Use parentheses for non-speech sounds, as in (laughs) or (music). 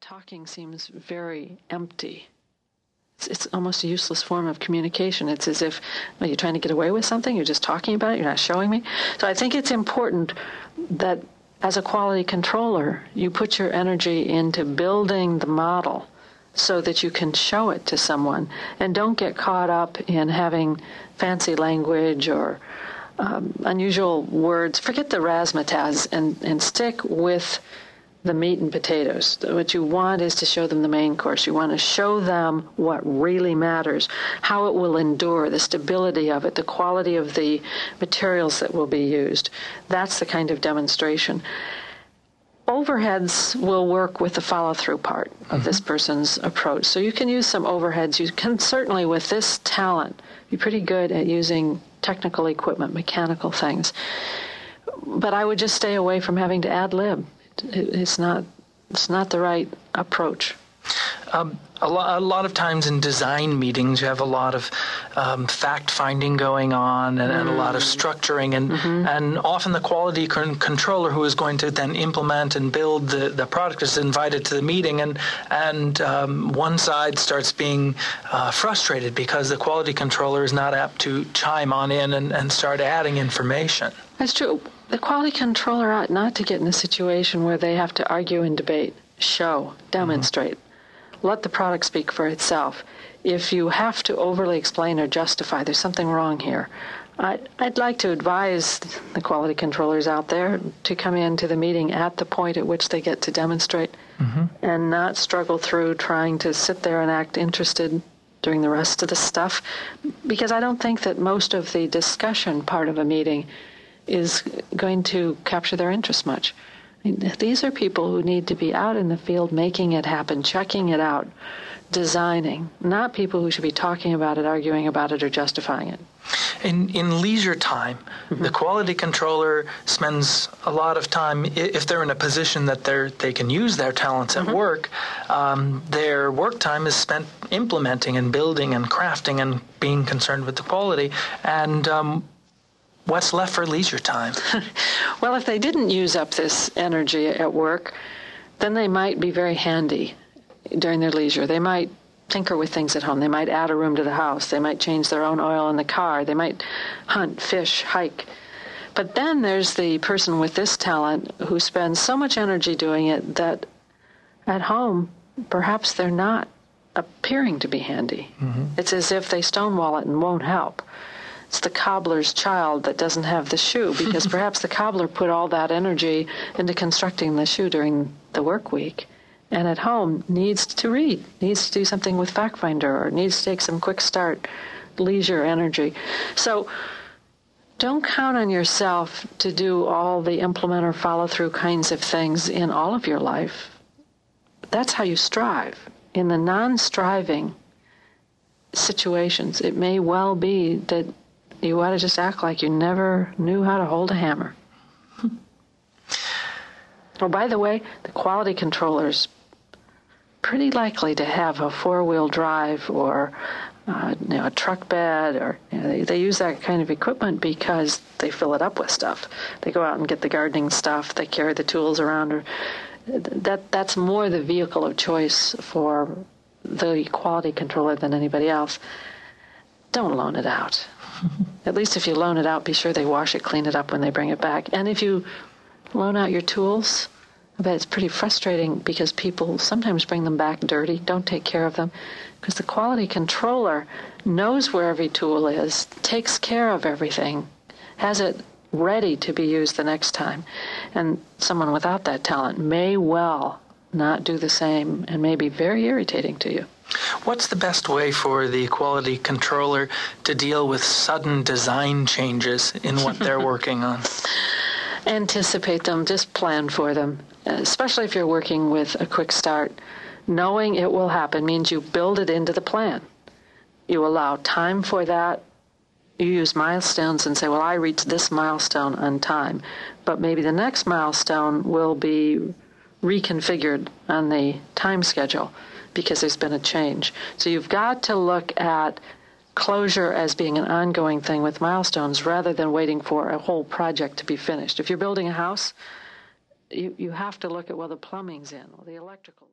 talking seems very empty. It's, it's, almost a useless form of communication. It's as if are you trying to get away with something? You're just talking about it. You're not showing me. So I think it's important that as a quality controller, you put your energy into building the model so that you can show it to someone and don't get caught up in having fancy language or um, unusual words. Forget the razzmatazz and, and stick with the meat and potatoes. What you want is to show them the main course. You want to show them what really matters, how it will endure, the stability of it, the quality of the materials that will be used. That's the kind of demonstration. Overheads will work with the follow through part of mm-hmm. this person's approach. So you can use some overheads. You can certainly, with this talent, be pretty good at using technical equipment, mechanical things. But I would just stay away from having to ad lib it's not it's not the right approach. Um, a, lo- a, lot of times in design meetings, you have a lot of um, fact finding going on and, mm. and, a lot of mm. structuring, and mm-hmm. and often the quality con- controller who is going to then implement and build the, the product is invited to the meeting, and and um, one side starts being uh, frustrated because the quality controller is not apt to chime on in and, and start adding information. That's true the quality controller ought not to get in a situation where they have to argue and debate, show, demonstrate. Mm-hmm. Let the product speak for itself. If you have to overly explain or justify, there's something wrong here. I, would like to advise the quality controllers out there to come into the meeting at the point at which they get to demonstrate mm-hmm. and not struggle through trying to sit there and act interested during the rest of the stuff. Because I don't think that most of the discussion part of a meeting is going to capture their interest much. These are people who need to be out in the field making it happen, checking it out, designing, not people who should be talking about it, arguing about it, or justifying it. In, in leisure time, mm-hmm. the quality controller spends a lot of time, if they're in a position that they they can use their talents at mm-hmm. work, um, their work time is spent implementing and building and crafting and being concerned with the quality. And um, what's left for leisure time? (laughs) well, if they didn't use up this energy at work, then they might be very handy during their leisure. They might tinker with things at home. They might add a room to the house. They might change their own oil in the car. They might hunt, fish, hike. But then there's the person with this talent who spends so much energy doing it that at home, perhaps they're not appearing to be handy. Mm-hmm. It's as if they stonewall it and won't help it's the cobbler's child that doesn't have the shoe because (laughs) perhaps the cobbler put all that energy into constructing the shoe during the work week and at home needs to read, needs to do something with fact finder or needs to take some quick start leisure energy. So don't count on yourself to do all the implement or follow through kinds of things in all of your life. That's how you strive. In the non striving situations, it may well be that you ought to just act like you never knew how to hold a hammer. (laughs) oh, by the way, the quality controller's pretty likely to have a four-wheel drive or uh, you know, a truck bed, or you know, they, they use that kind of equipment because they fill it up with stuff. They go out and get the gardening stuff. They carry the tools around. Or that that's more the vehicle of choice for the quality controller than anybody else. Don't loan it out. At least if you loan it out, be sure they wash it, clean it up when they bring it back. And if you loan out your tools, I bet it's pretty frustrating because people sometimes bring them back dirty, don't take care of them, because the quality controller knows where every tool is, takes care of everything, has it ready to be used the next time. And someone without that talent may well not do the same and may be very irritating to you. What's the best way for the quality controller to deal with sudden design changes in what they're (laughs) working on? Anticipate them, just plan for them, especially if you're working with a quick start. Knowing it will happen means you build it into the plan. You allow time for that. You use milestones and say, well, I reached this milestone on time, but maybe the next milestone will be reconfigured on the time schedule because there's been a change. So you've got to look at closure as being an ongoing thing with milestones rather than waiting for a whole project to be finished. If you're building a house, you, you have to look at well the plumbing's in or the electrical.